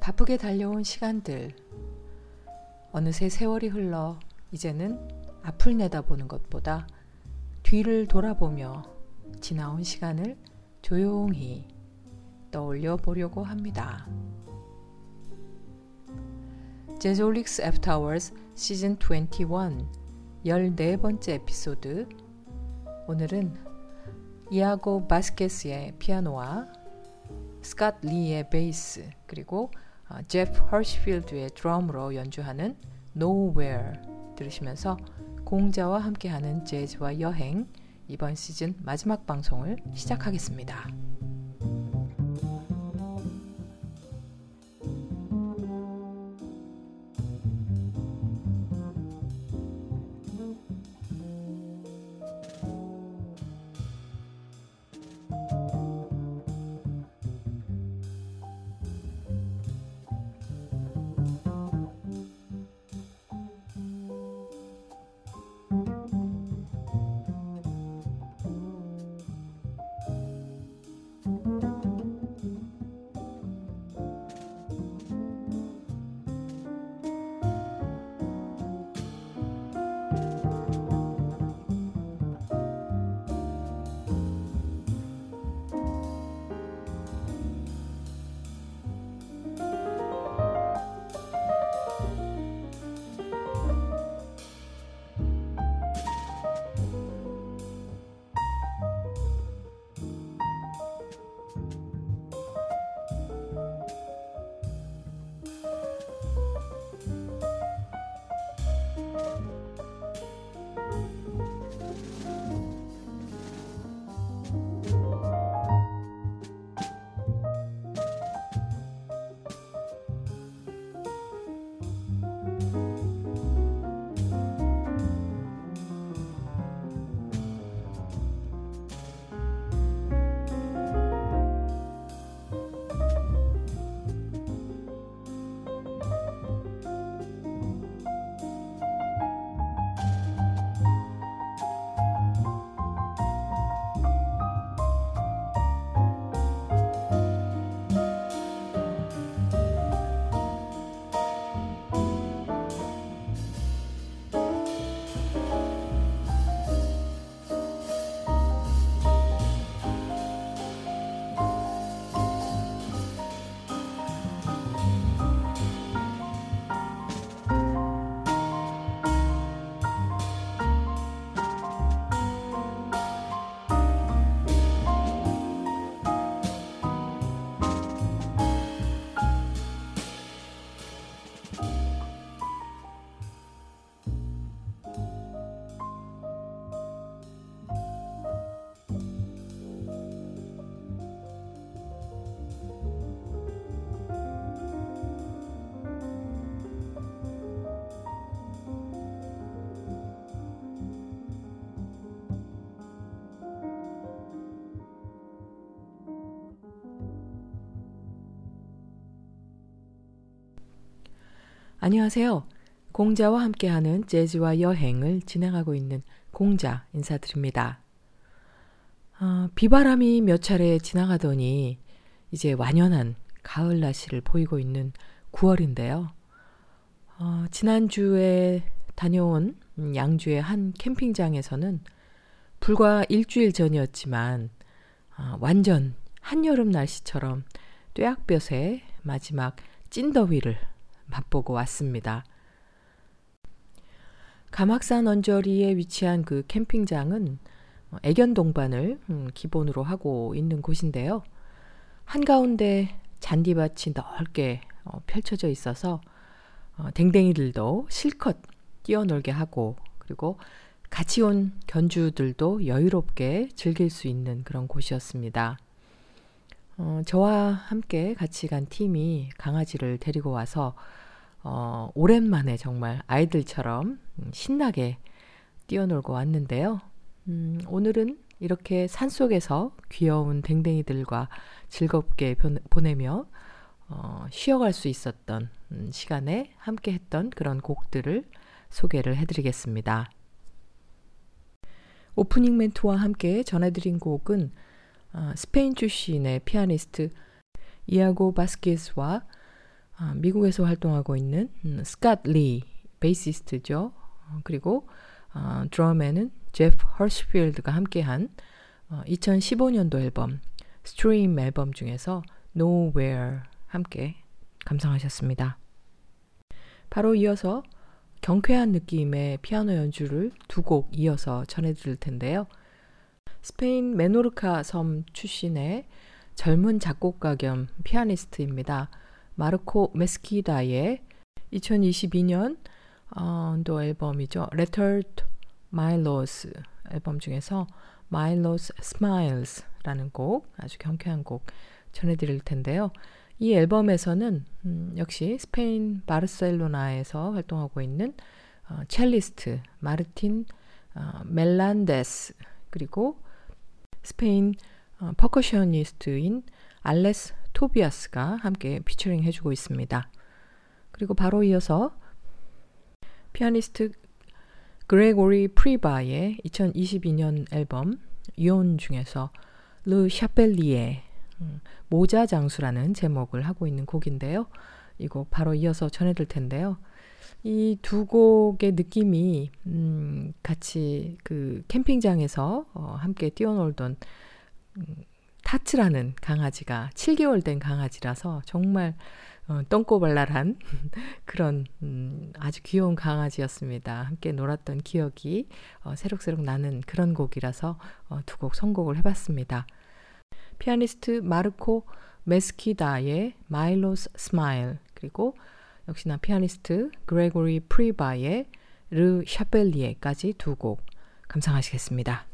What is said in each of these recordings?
바쁘게 달려온 시간들. 어느새 세월이 흘러 이제는 앞을 내다보는 것보다 뒤를 돌아보며 지나온 시간을 조용히 떠올려 보려고 합니다. 제졸릭스 애프터워즈 시즌 21 14번째 에피소드 오늘은 이아고 바스케스의 피아노와 스캇 리의 베이스 그리고 어, 제프 허시필드의 드럼으로 연주하는 Nowhere 들으시면서 공자와 함께하는 재즈와 여행 이번 시즌 마지막 방송을 시작하겠습니다. 안녕하세요. 공자와 함께하는 재즈와 여행을 진행하고 있는 공자 인사드립니다. 어, 비바람이 몇 차례 지나가더니 이제 완연한 가을 날씨를 보이고 있는 9월인데요. 어, 지난주에 다녀온 양주의 한 캠핑장에서는 불과 일주일 전이었지만 어, 완전 한여름 날씨처럼 뙤약볕에 마지막 찐더위를 맛보고 왔습니다. 가막산 언저리에 위치한 그 캠핑장은 애견 동반을 음, 기본으로 하고 있는 곳인데요. 한가운데 잔디밭이 넓게 어, 펼쳐져 있어서 어, 댕댕이들도 실컷 뛰어놀게 하고 그리고 같이 온 견주들도 여유롭게 즐길 수 있는 그런 곳이었습니다. 어, 저와 함께 같이 간 팀이 강아지를 데리고 와서 어, 오랜만에 정말 아이들처럼 신나게 뛰어놀고 왔는데요. 음, 오늘은 이렇게 산 속에서 귀여운 댕댕이들과 즐겁게 보내며 어, 쉬어갈 수 있었던 음, 시간에 함께 했던 그런 곡들을 소개를 해드리겠습니다. 오프닝 멘트와 함께 전해드린 곡은 어, 스페인 출신의 피아니스트 이아고 바스케스와 어, 미국에서 활동하고 있는 음, 스캇 리 베이시스트죠. 어, 그리고 어, 드럼에는 제프 허시필드가 함께한 어, 2015년도 앨범 Stream 앨범 중에서 Nowhere 함께 감상하셨습니다. 바로 이어서 경쾌한 느낌의 피아노 연주를 두 곡 이어서 전해드릴 텐데요. 스페인 메노르카 섬 출신의 젊은 작곡가 겸 피아니스트입니다. 마르코 메스키다의 2022년 어, 또 앨범이죠. Letter to Milos 앨범 중에서 Milos Smiles라는 곡, 아주 경쾌한 곡 전해드릴 텐데요. 이 앨범에서는 음, 역시 스페인 바르셀로나에서 활동하고 있는 어, 첼리스트 마르틴 어, 멜란데스 그리고 스페인 어, percussionist인 알레스 토비아스가 함께 피처링 해주고 있습니다. 그리고 바로 이어서 피아니스트 그레고리 프리바의 2022년 앨범 Yonn 중에서 르 샤펠리에 음, 모자 장수라는 제목을 하고 있는 곡인데요. 이곡 바로 이어서 전해드릴 텐데요. 이 두 곡의 느낌이 음, 같이 그 캠핑장에서 어, 함께 뛰어놀던 음, 타츠라는 강아지가 7개월 된 강아지라서 정말 어, 똥꼬발랄한 그런 음, 아주 귀여운 강아지였습니다. 함께 놀았던 기억이 어, 새록새록 나는 그런 곡이라서 어, 두곡 선곡을 해봤습니다. 피아니스트 마르코 메스키다의 Milo's Smile 그리고 역시나 피아니스트 그레고리 프리바의 Le Chevalier까지 두 곡 감상하시겠습니다.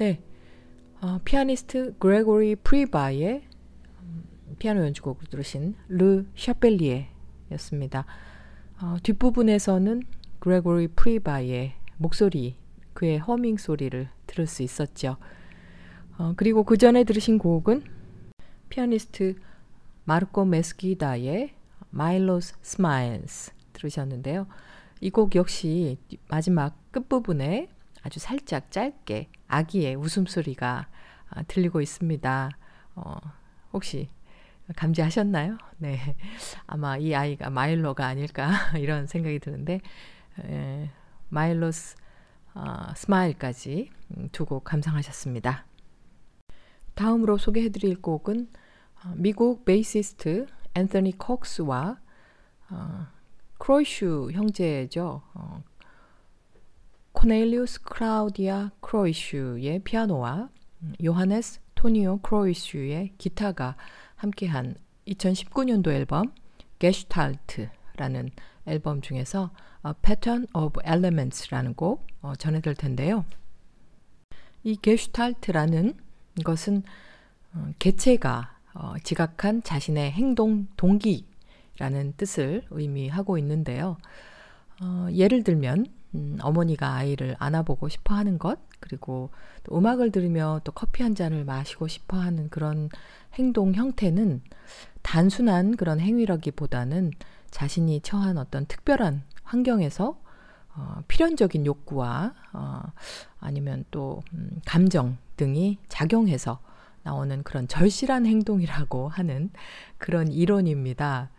네, 어, 피아니스트 그레고리 프리바의 음, 피아노 연주곡을 들으신 Le Chevalier였습니다. 어, 뒷부분에서는 그레고리 프리바의 목소리, 그의 허밍 소리를 들을 수 있었죠. 어, 그리고 그 전에 들으신 곡은 피아니스트 마르코 메스기다의 Milo's Smiles 들으셨는데요. 이 곡 역시 마지막 끝부분에 아주 살짝 짧게 아기의 웃음소리가 아, 들리고 있습니다. 어, 혹시 감지하셨나요? 네. 아마 이 아이가 마일로가 아닐까 이런 생각이 드는데 에, Milo's 어, Smile까지 음, 두곡 감상하셨습니다. 다음으로 소개해드릴 곡은 어, 미국 베이시스트 앤서니 콕스와 어, 크로이슈 형제죠. 어, 코넬리우스 크라우디아 크로이슈의 피아노와 요하네스 토니오 크로이슈의 기타가 함께한 2019년도 앨범 게슈탈트라는 앨범 중에서 어, Pattern of Elements라는 곡 어, 전해드릴 텐데요. 이 게슈탈트라는 것은 어, 개체가 어, 지각한 자신의 행동 동기라는 뜻을 의미하고 있는데요. 어, 예를 들면 음, 어머니가 아이를 안아보고 싶어 하는 것, 그리고 또 음악을 들으며 또 커피 한 잔을 마시고 싶어 하는 그런 행동 형태는 단순한 그런 행위라기보다는 자신이 처한 어떤 특별한 환경에서 어, 필연적인 욕구와 어, 아니면 또 음, 감정 등이 작용해서 나오는 그런 절실한 행동이라고 하는 그런 이론입니다.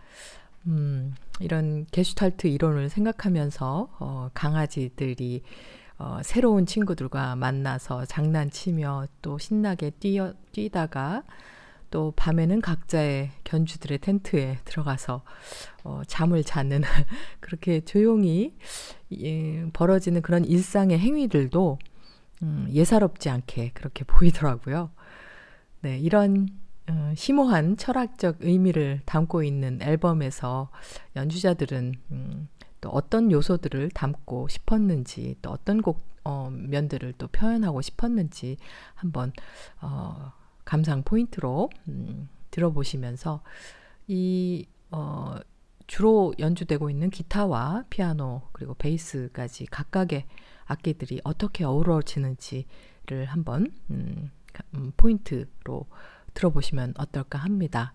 음, 이런 게슈탈트 이론을 생각하면서 어, 강아지들이 어, 새로운 친구들과 만나서 장난치며 또 신나게 뛰어, 뛰다가 또 밤에는 각자의 견주들의 텐트에 들어가서 어, 잠을 자는 그렇게 조용히 예, 벌어지는 그런 일상의 행위들도 음, 예사롭지 않게 그렇게 보이더라고요. 네, 이런 어, 심오한 철학적 의미를 담고 있는 앨범에서 연주자들은 음, 또 어떤 요소들을 담고 싶었는지 또 어떤 곡 어, 면들을 또 표현하고 싶었는지 한번 어, 감상 포인트로 음, 들어보시면서 이 어, 주로 연주되고 있는 기타와 피아노 그리고 베이스까지 각각의 악기들이 어떻게 어우러지는지를 한번 음, 음, 포인트로 들어보시면 어떨까 합니다.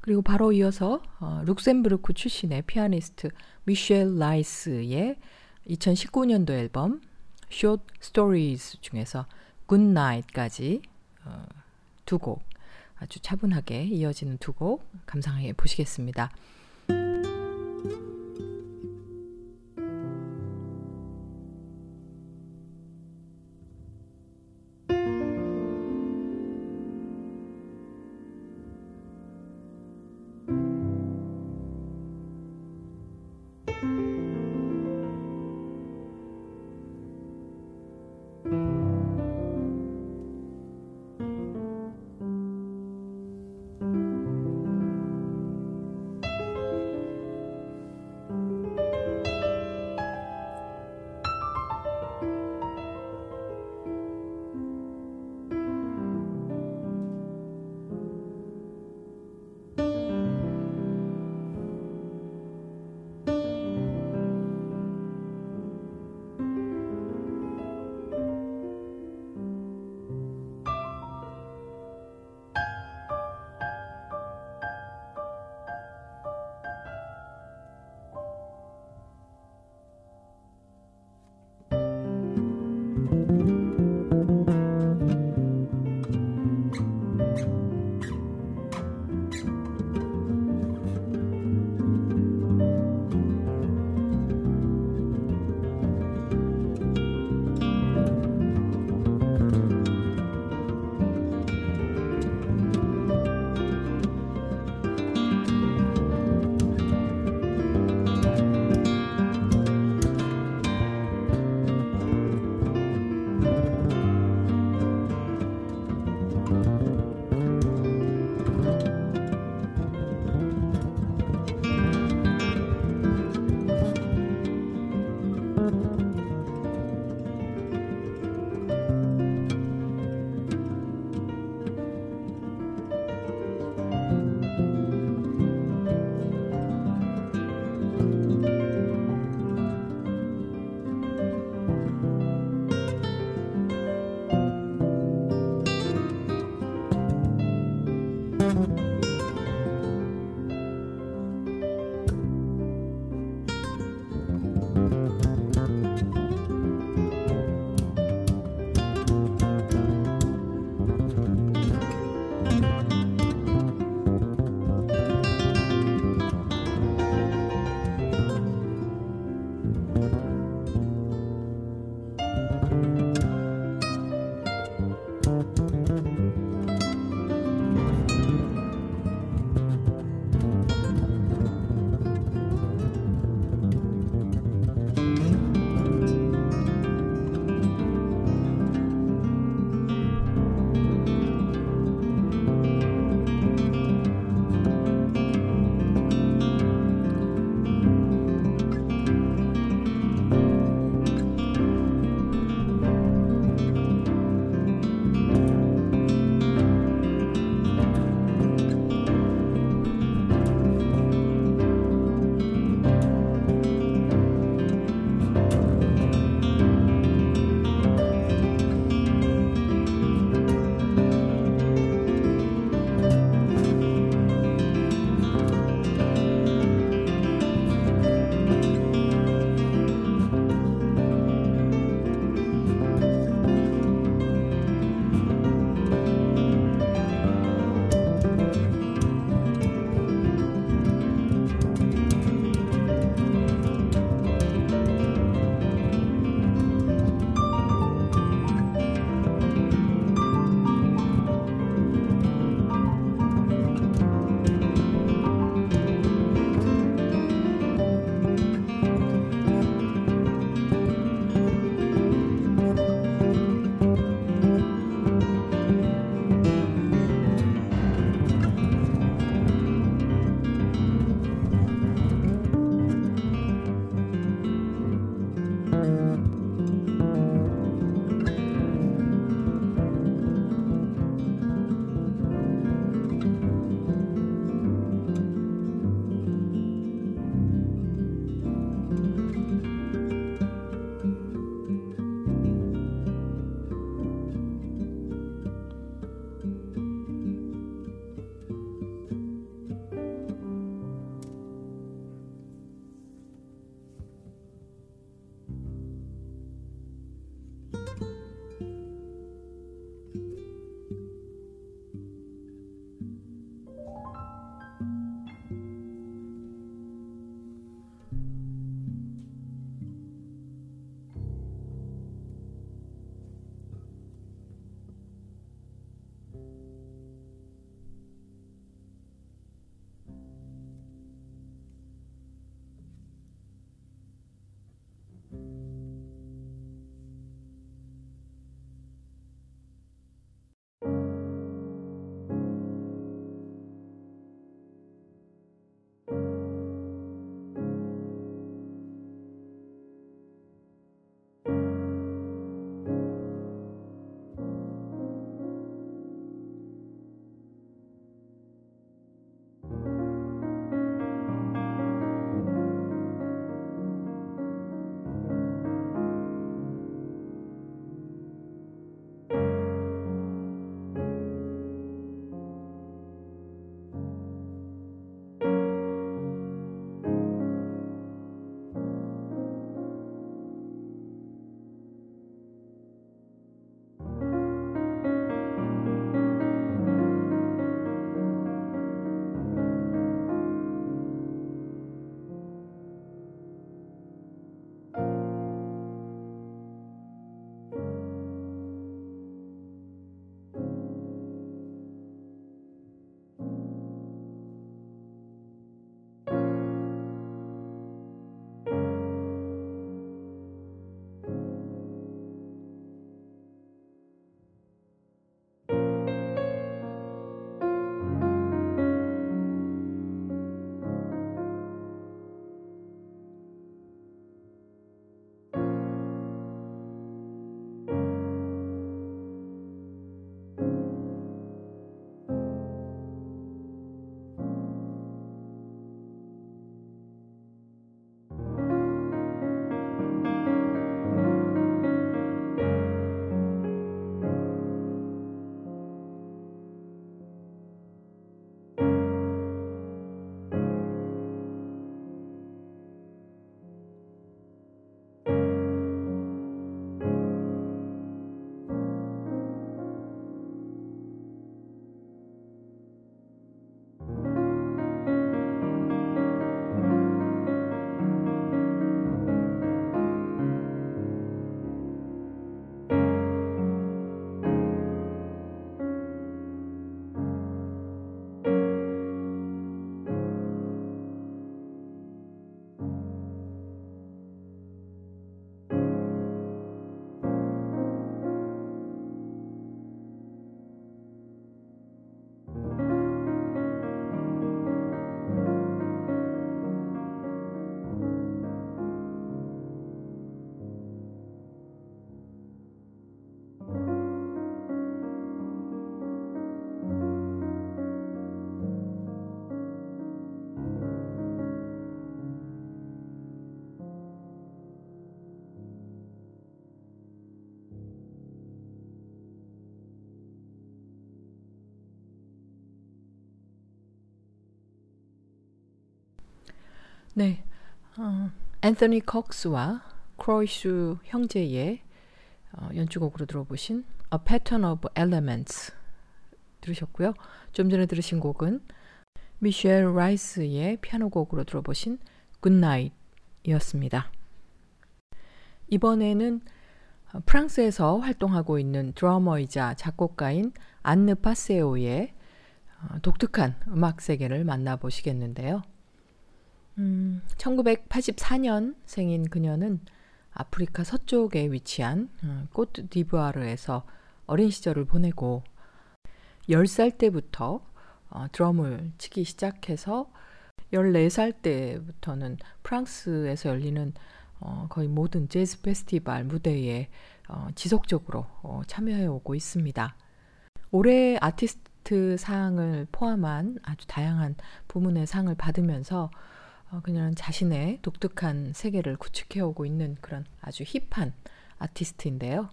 그리고 바로 이어서 어, 룩셈부르크 출신의 피아니스트 미셸 라이스의 2019년도 앨범 Short Stories 중에서 Good Night까지 어, 두곡 아주 차분하게 이어지는 두 곡 감상해 보시겠습니다. 어, 앤서니 컥스와 크로이슈 형제의 어, 연주곡으로 들어보신 A Pattern of Elements 들으셨고요. 좀 전에 들으신 곡은 미셸 라이스의 피아노 곡으로 들어보신 굿나잇이었습니다. 이번에는 프랑스에서 활동하고 있는 드러머이자 작곡가인 안느 파세오의 어, 독특한 음악 세계를 만나보시겠는데요. 음, 1984년 생인 그녀는 아프리카 서쪽에 위치한 어, 꼬트디부아르에서 어린 시절을 보내고 10살 때부터 어, 드럼을 치기 시작해서 14살 때부터는 프랑스에서 열리는 어, 거의 모든 재즈 페스티벌 무대에 어, 지속적으로 어, 참여해 오고 있습니다. 올해 아티스트 상을 포함한 아주 다양한 부문의 상을 받으면서 어, 그녀는 자신의 독특한 세계를 구축해 오고 있는 그런 아주 힙한 아티스트인데요.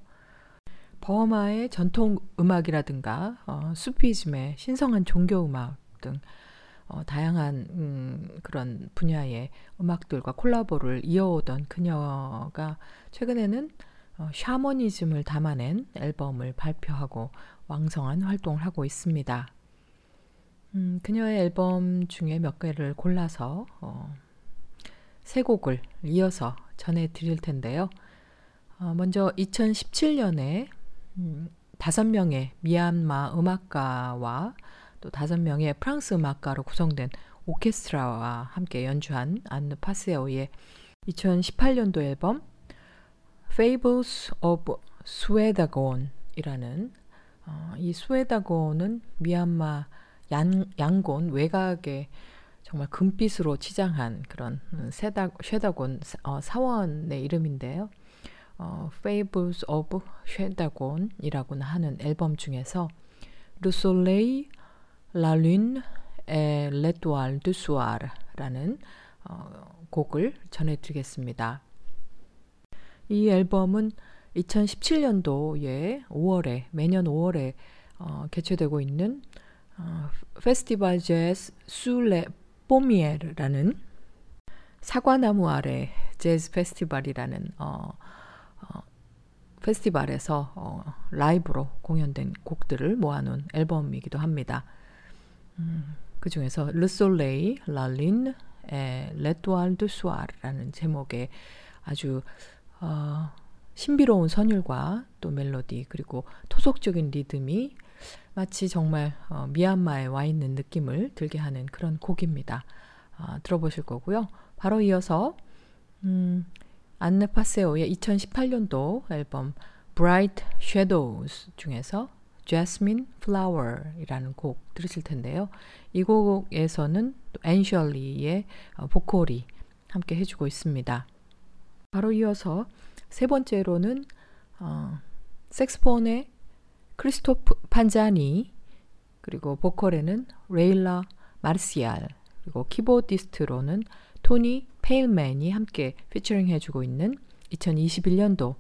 버마의 전통 음악이라든가 어, 수피즘의 신성한 종교 음악 등 어, 다양한 음, 그런 분야의 음악들과 콜라보를 이어오던 그녀가 최근에는 어, 샤머니즘을 담아낸 앨범을 발표하고 왕성한 활동을 하고 있습니다. 음, 그녀의 앨범 중에 몇 개를 골라서 어, 세 곡을 이어서 전해드릴 텐데요. 어, 먼저 2017년에 음, 다섯 명의 미얀마 음악가와 또 다섯 명의 프랑스 음악가로 구성된 오케스트라와 함께 연주한 안느 파세오의 2018년도 앨범 Fables of Swedagon이라는 어, 이 스웨다곤은 미얀마 양, 양곤 외곽에 정말 금빛으로 치장한 그런 세다, 쉐다곤 어, 사원의 이름인데요. 어, Fables of 쉐다곤이라고 하는 앨범 중에서 Le Soleil, La Lune et l'Étoile du Soir라는 어, 곡을 전해드리겠습니다. 이 앨범은 2017년도에 5월에 매년 5월에 어, 개최되고 있는 어, 페스티벌 재즈 술레 뽀미에르라는 사과나무 아래 재즈 페스티벌이라는 어, 어, 페스티벌에서 어, 라이브로 공연된 곡들을 모아놓은 앨범이기도 합니다. 음, 그 중에서 르솔레이, 랄린, 레토알드 수아르라는 제목의 아주 어, 신비로운 선율과 또 멜로디 그리고 토속적인 리듬이 마치 정말 어, 미얀마에 와 있는 느낌을 들게 하는 그런 곡입니다. 어, 들어보실 거고요. 바로 이어서 음, 안네 파세오의 2018년도 앨범 Bright Shadows 중에서 Jasmine Flower이라는 곡 들으실 텐데요. 이 곡에서는 앤셜리의 어, 보컬이 함께 해주고 있습니다. 바로 이어서 세 번째로는 어, 색스폰의 크리스토프 판자니 그리고 보컬에는 레일라 마르시알 그리고 keyboardist로는 토니 페일맨이 함께 피처링 해주고 있는 2021년도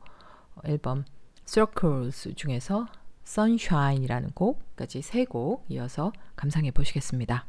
앨범 Circles 중에서 Sunshine이라는 곡까지 세 곡 이어서 감상해 보시겠습니다.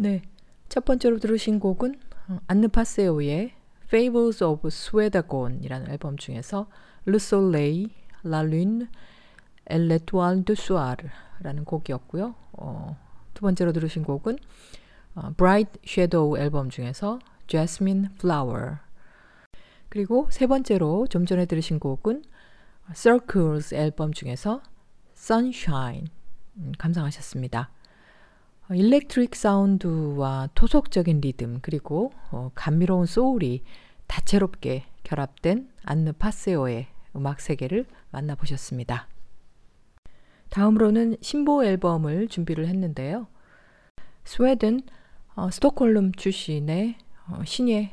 네. 첫 번째로 들으신 곡은 안느 파세오의 Fables of Swedagon이라는 앨범 중에서 Le Soleil, La Lune, Elle Étoile du Soir라는 곡이었고요. 어, 두 번째로 들으신 곡은 어, Bright Shadow 앨범 중에서 Jasmine Flower 그리고 세 번째로 좀 전에 들으신 곡은 Circles 앨범 중에서 Sunshine 음, 감상하셨습니다. 어, 일렉트릭 사운드와 토속적인 리듬 그리고 어, 감미로운 소울이 다채롭게 결합된 안느 파세오의 음악 세계를 만나보셨습니다. 다음으로는 신보 앨범을 준비를 했는데요. 스웨덴 어, 스톡홀름 출신의 어, 신예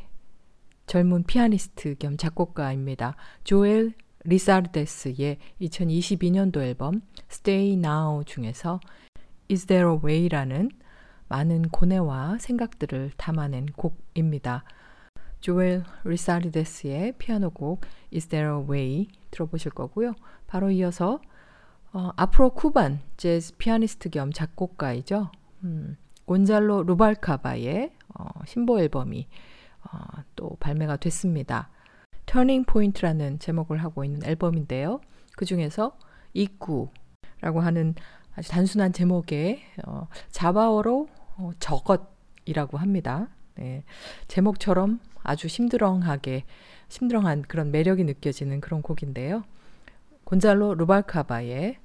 젊은 피아니스트 겸 작곡가입니다. 조엘 리사르데스의 2022년도 앨범 Stay Now 중에서 Is There a Way라는 많은 고뇌와 생각들을 담아낸 곡입니다. 조엘 리사르데스의 피아노 곡 Is There a Way 들어보실 거고요. 바로 이어서 어, Afro-Cuban 재즈 피아니스트 겸 작곡가이죠. 음, 곤잘로 루발카바의 어, 신보 앨범이 어, 또 발매가 됐습니다. Turning Point라는 제목을 하고 있는 앨범인데요. 그 중에서 Iku라고 하는 아주 단순한 제목에 어, 자바어로 어, 저것이라고 합니다. 네, 제목처럼 아주 심드렁하게 심드렁한 그런 매력이 느껴지는 그런 곡인데요. 곤잘로 루발카바의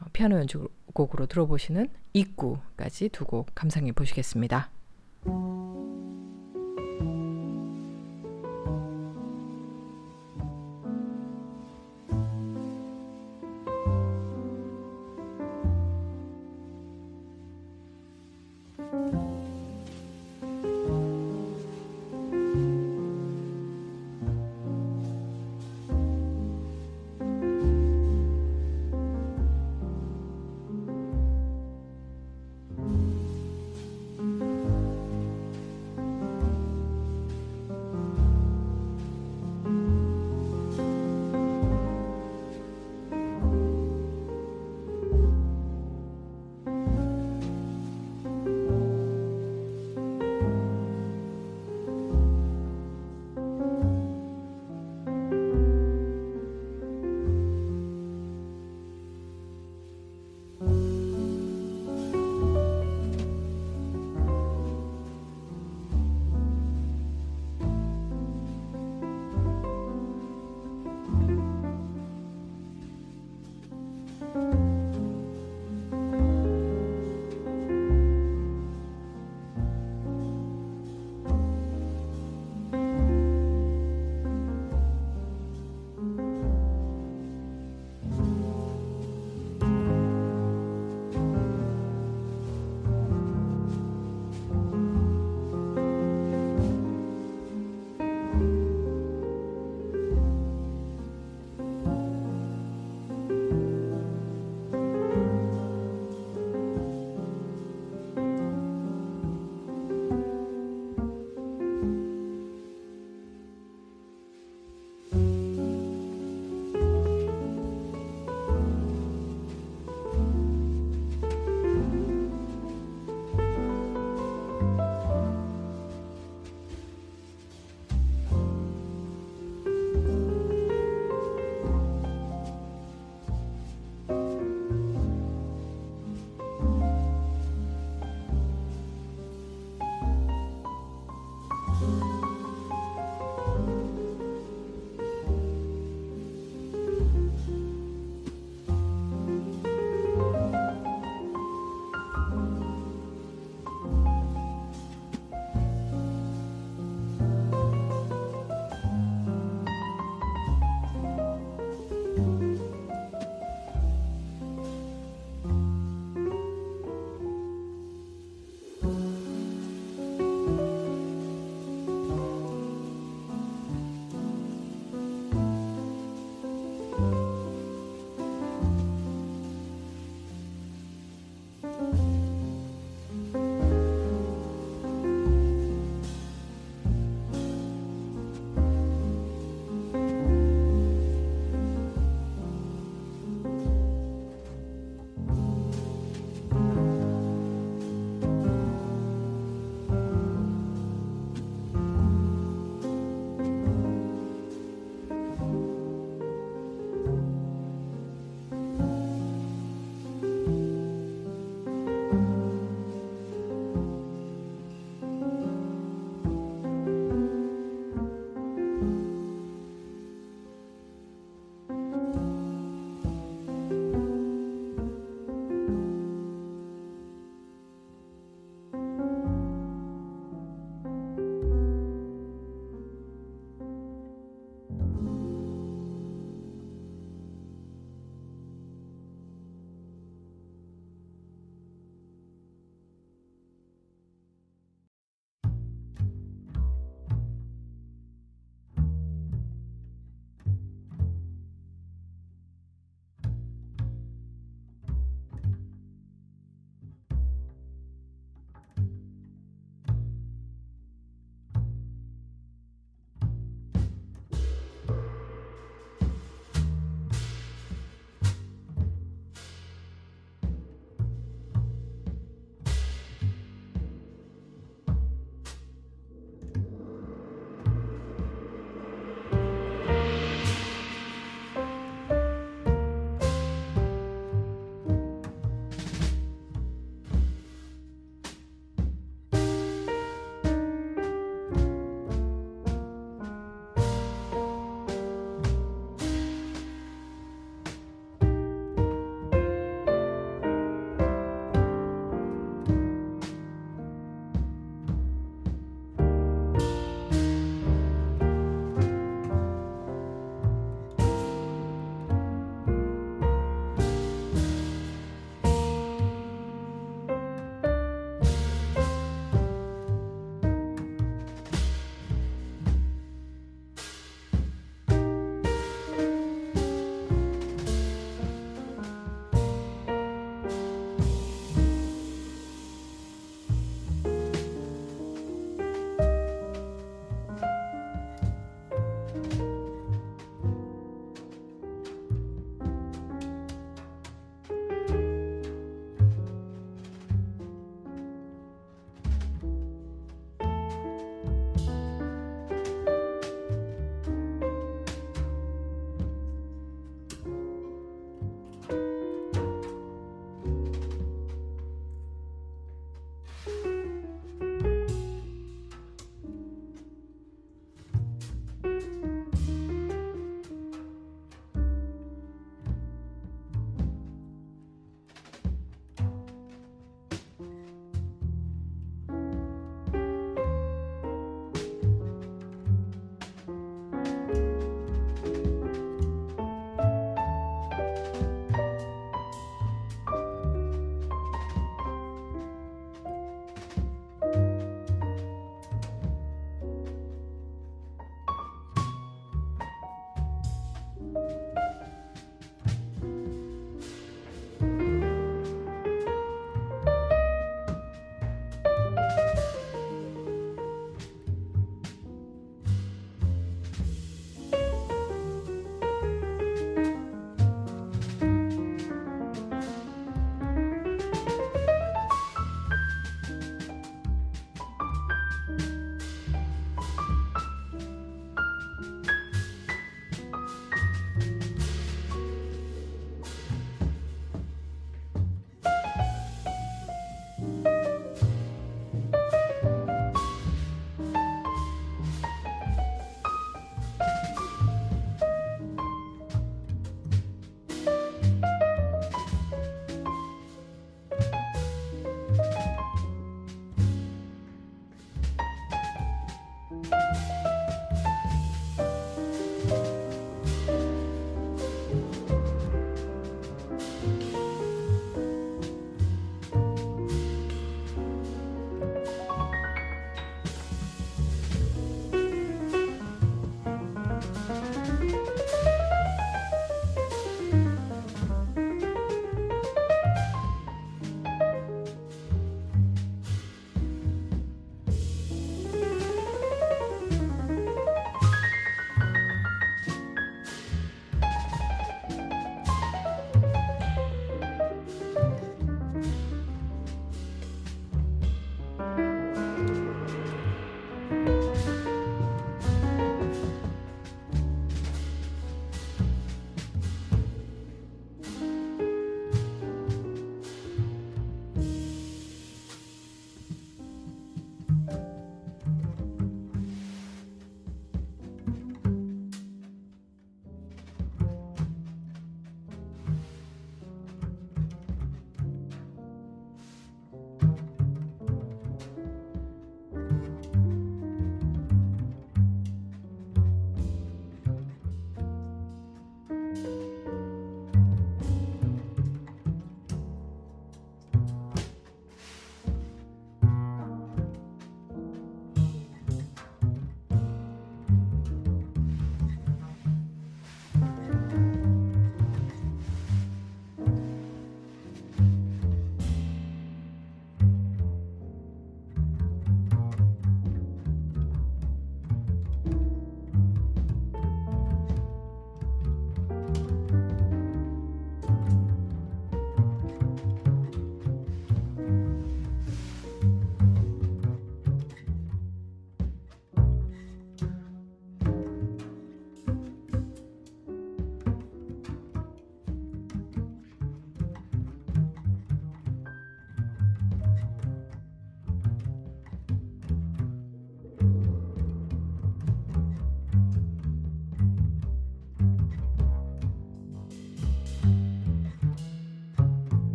어, 피아노 연주곡으로 들어보시는 Iku까지 두 곡 감상해 보시겠습니다.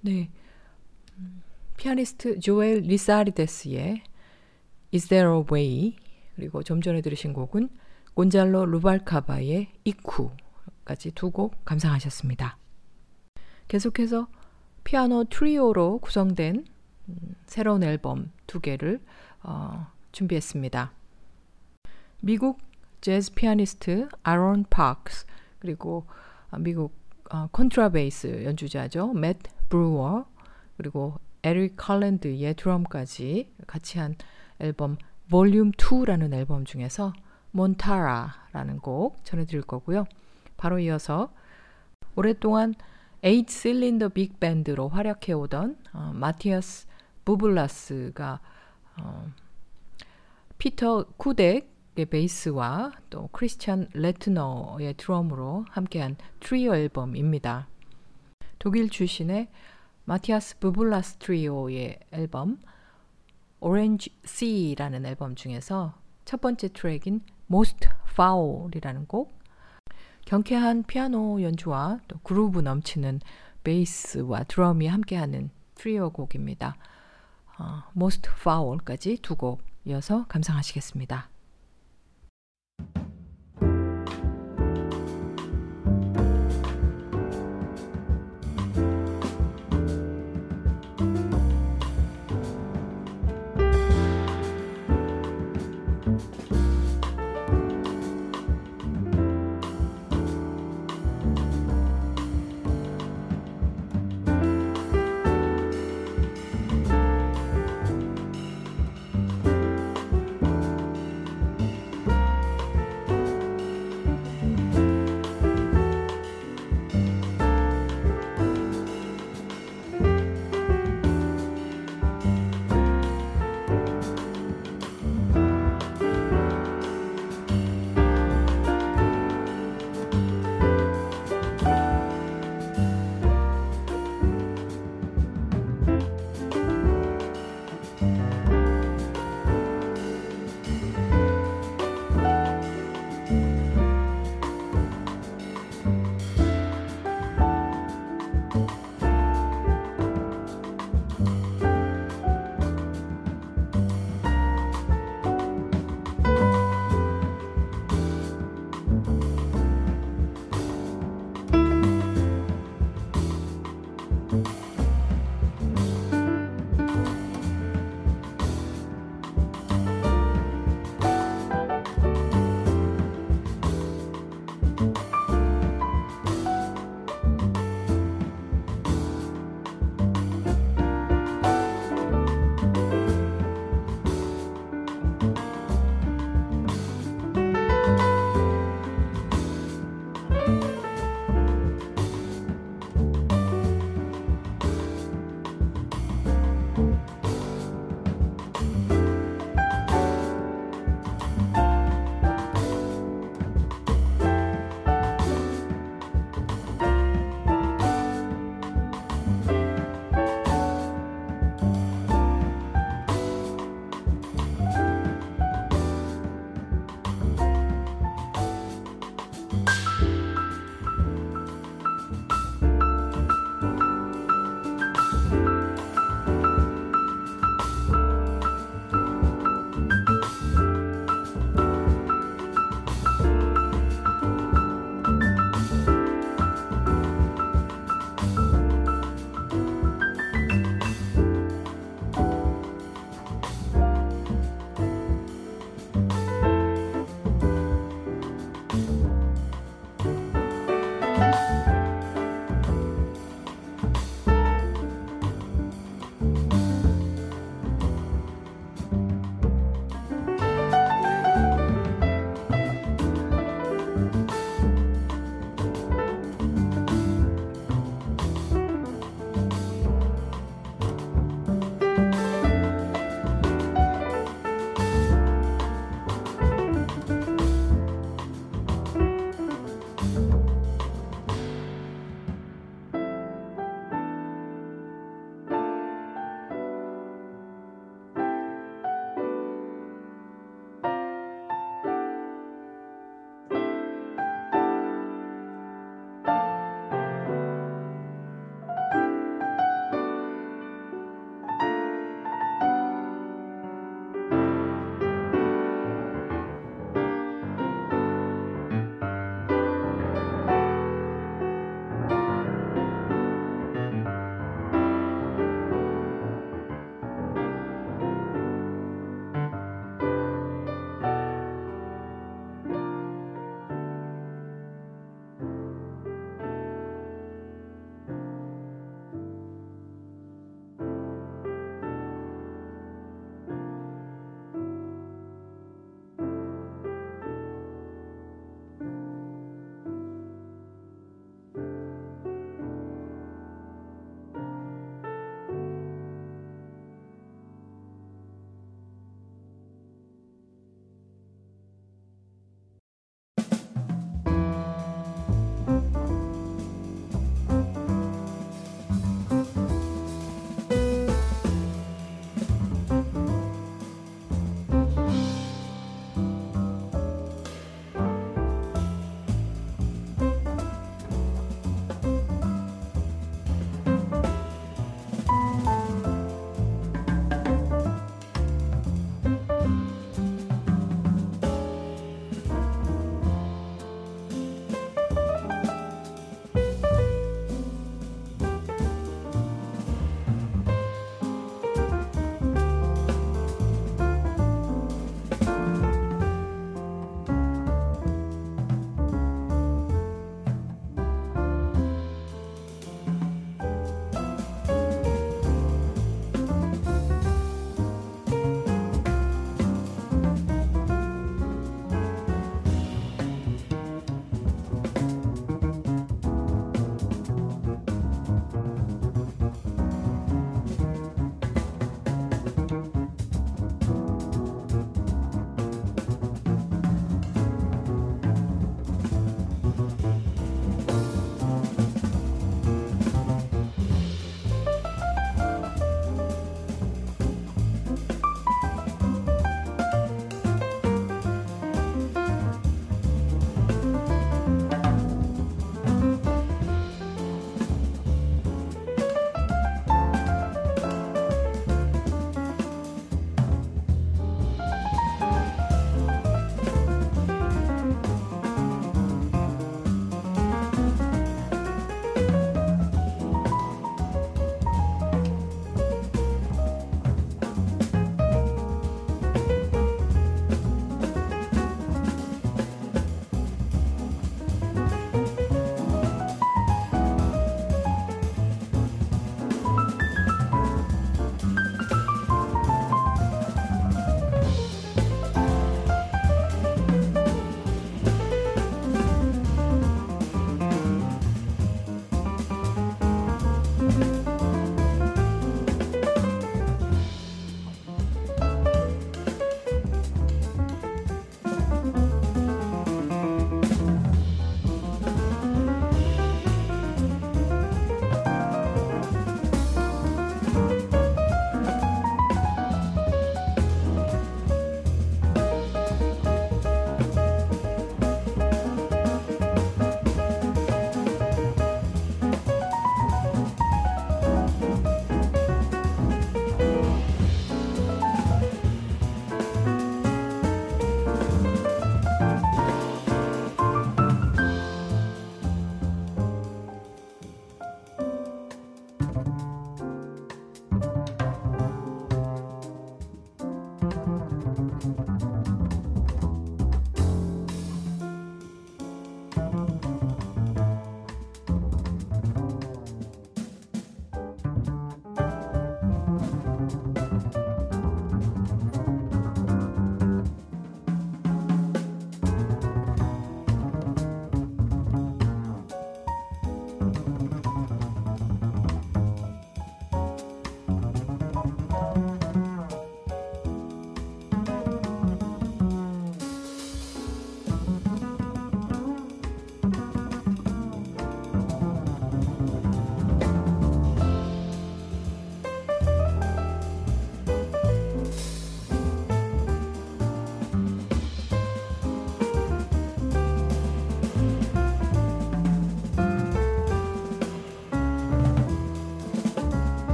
네. 피아니스트 조엘 리사리데스의 Is There a Way 그리고 좀 전에 들으신 곡은 곤잘로 루발카바의 이쿠까지 두 곡 감상하셨습니다. 계속해서 피아노 트리오로 구성된 음, 새로운 앨범 두 개를 어, 준비했습니다. 미국 재즈 피아니스트 아론 파크스 그리고 미국 어, 콘트라베이스 연주자죠. 맷 브루어 그리고 에릭 칼랜드의 드럼까지 같이 한 앨범 볼륨 2라는 앨범 중에서 몬타라라는 곡 전해드릴 거고요. 바로 이어서 오랫동안 8 실린더 빅밴드로 활약해오던 어, 마티아스 부블라스가 어, 피터 쿠덱의 베이스와 또 크리스찬 레트너의 드럼으로 함께한 트리오 앨범입니다. 독일 출신의 마티아스 부블라스 트리오의 앨범 Orange Sea라는 앨범 중에서 첫 번째 트랙인 Most Foul이라는 곡 경쾌한 피아노 연주와 또 그루브 넘치는 베이스와 드럼이 함께하는 트리오 곡입니다. 어, Most Foul까지 두 곡 이어서 감상하시겠습니다.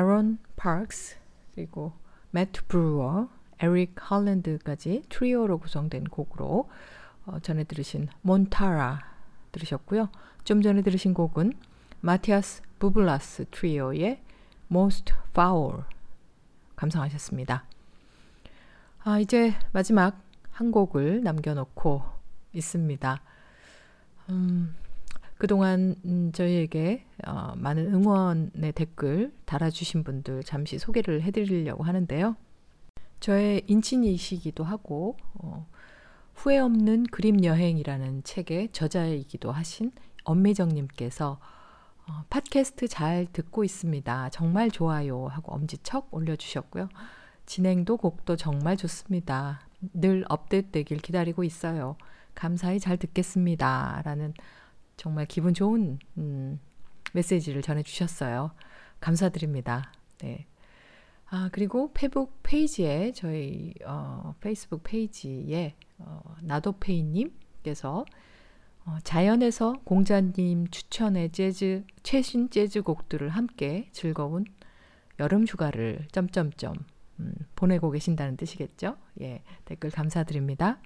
아론 파크스 그리고 매트 브루어, 에릭 할랜드까지 트리오로 구성된 곡으로 어, 전에 들으신 몬타라 들으셨고요. 좀 전에 들으신 곡은 마티아스 부블라스 트리오의 Most Foul 감상하셨습니다. 아, 이제 마지막 한 곡을 남겨놓고 있습니다. 음, 그동안 음, 저희에게 어, 많은 응원의 댓글 달아주신 분들 잠시 소개를 해드리려고 하는데요. 저의 인친이시기도 하고 어, 후회 없는 그림 여행이라는 책의 저자이기도 하신 엄미정님께서 어, 팟캐스트 잘 듣고 있습니다. 정말 좋아요 하고 엄지척 올려주셨고요. 진행도 곡도 정말 좋습니다. 늘 업데이트 되길 기다리고 있어요. 감사히 잘 듣겠습니다. 라는 정말 기분 좋은 음, 메시지를 전해주셨어요. 감사드립니다. 네. 아, 그리고 페북 페이지에, 저희, 어, 페이스북 페이지에, 어, 나도페이님께서 어, 자연에서 공자님 추천의 재즈, 최신 재즈 곡들을 함께 즐거운 여름 휴가를 점점점 음, 보내고 계신다는 뜻이겠죠? 예, 댓글 감사드립니다.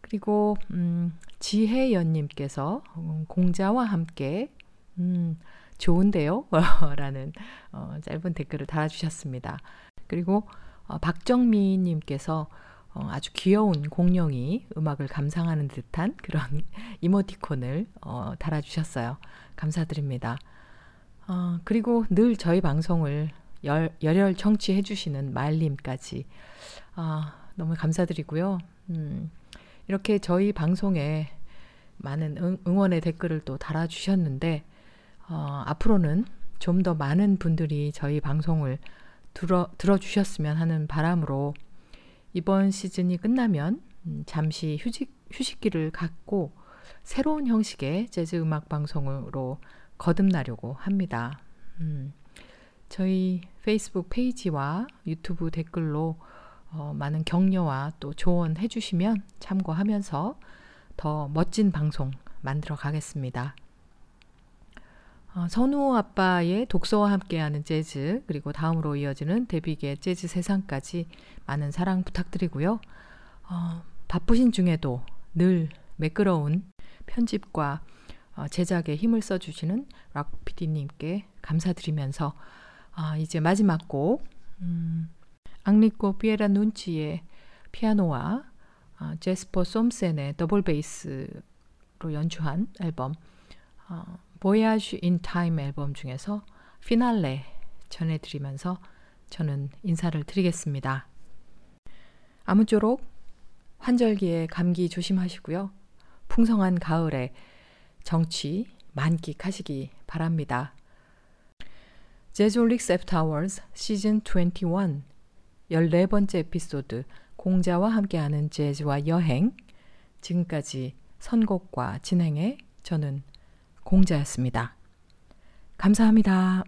그리고 음, 지혜연님께서 음, 공자와 함께 음, 좋은데요? 라는 어, 짧은 댓글을 달아주셨습니다. 그리고 어, 박정미님께서 어, 아주 귀여운 공룡이 음악을 감상하는 듯한 그런 이모티콘을 어, 달아주셨어요. 감사드립니다. 어, 그리고 늘 저희 방송을 열, 열혈 청취해주시는 말님까지 아, 너무 감사드리고요. 음, 이렇게 저희 방송에 많은 응, 응원의 댓글을 또 달아주셨는데 어, 앞으로는 좀 더 많은 분들이 저희 방송을 들어, 들어주셨으면 하는 바람으로 이번 시즌이 끝나면 음, 잠시 휴직, 휴식기를 갖고 새로운 형식의 재즈 음악 방송으로 거듭나려고 합니다. 음, 저희 페이스북 페이지와 유튜브 댓글로 어, 많은 격려와 또 조언해 주시면 참고하면서 더 멋진 방송 만들어 가겠습니다. 어, 선우 아빠의 독서와 함께하는 재즈 그리고 다음으로 이어지는 데뷔의 재즈 세상까지 많은 사랑 부탁드리고요. 어, 바쁘신 중에도 늘 매끄러운 편집과 어, 제작에 힘을 써주시는 락 PD님께 감사드리면서 아, 이제 마지막 곡 음, 엔리코 피에라눈치의 피아노와 어, 제스퍼 솜센의 더블 베이스로 연주한 앨범 어, 타임 앨범 중에서 피날레 전해드리면서 저는 인사를 드리겠습니다. 아무쪼록 환절기에 감기 조심하시고요. 풍성한 가을에 정취 만끽하시기 바랍니다. 제졸릭스 애프타워즈 시즌 21 14번째 에피소드 공자와 함께하는 재즈와 여행 지금까지 선곡과 진행에 저는 공자였습니다. 감사합니다.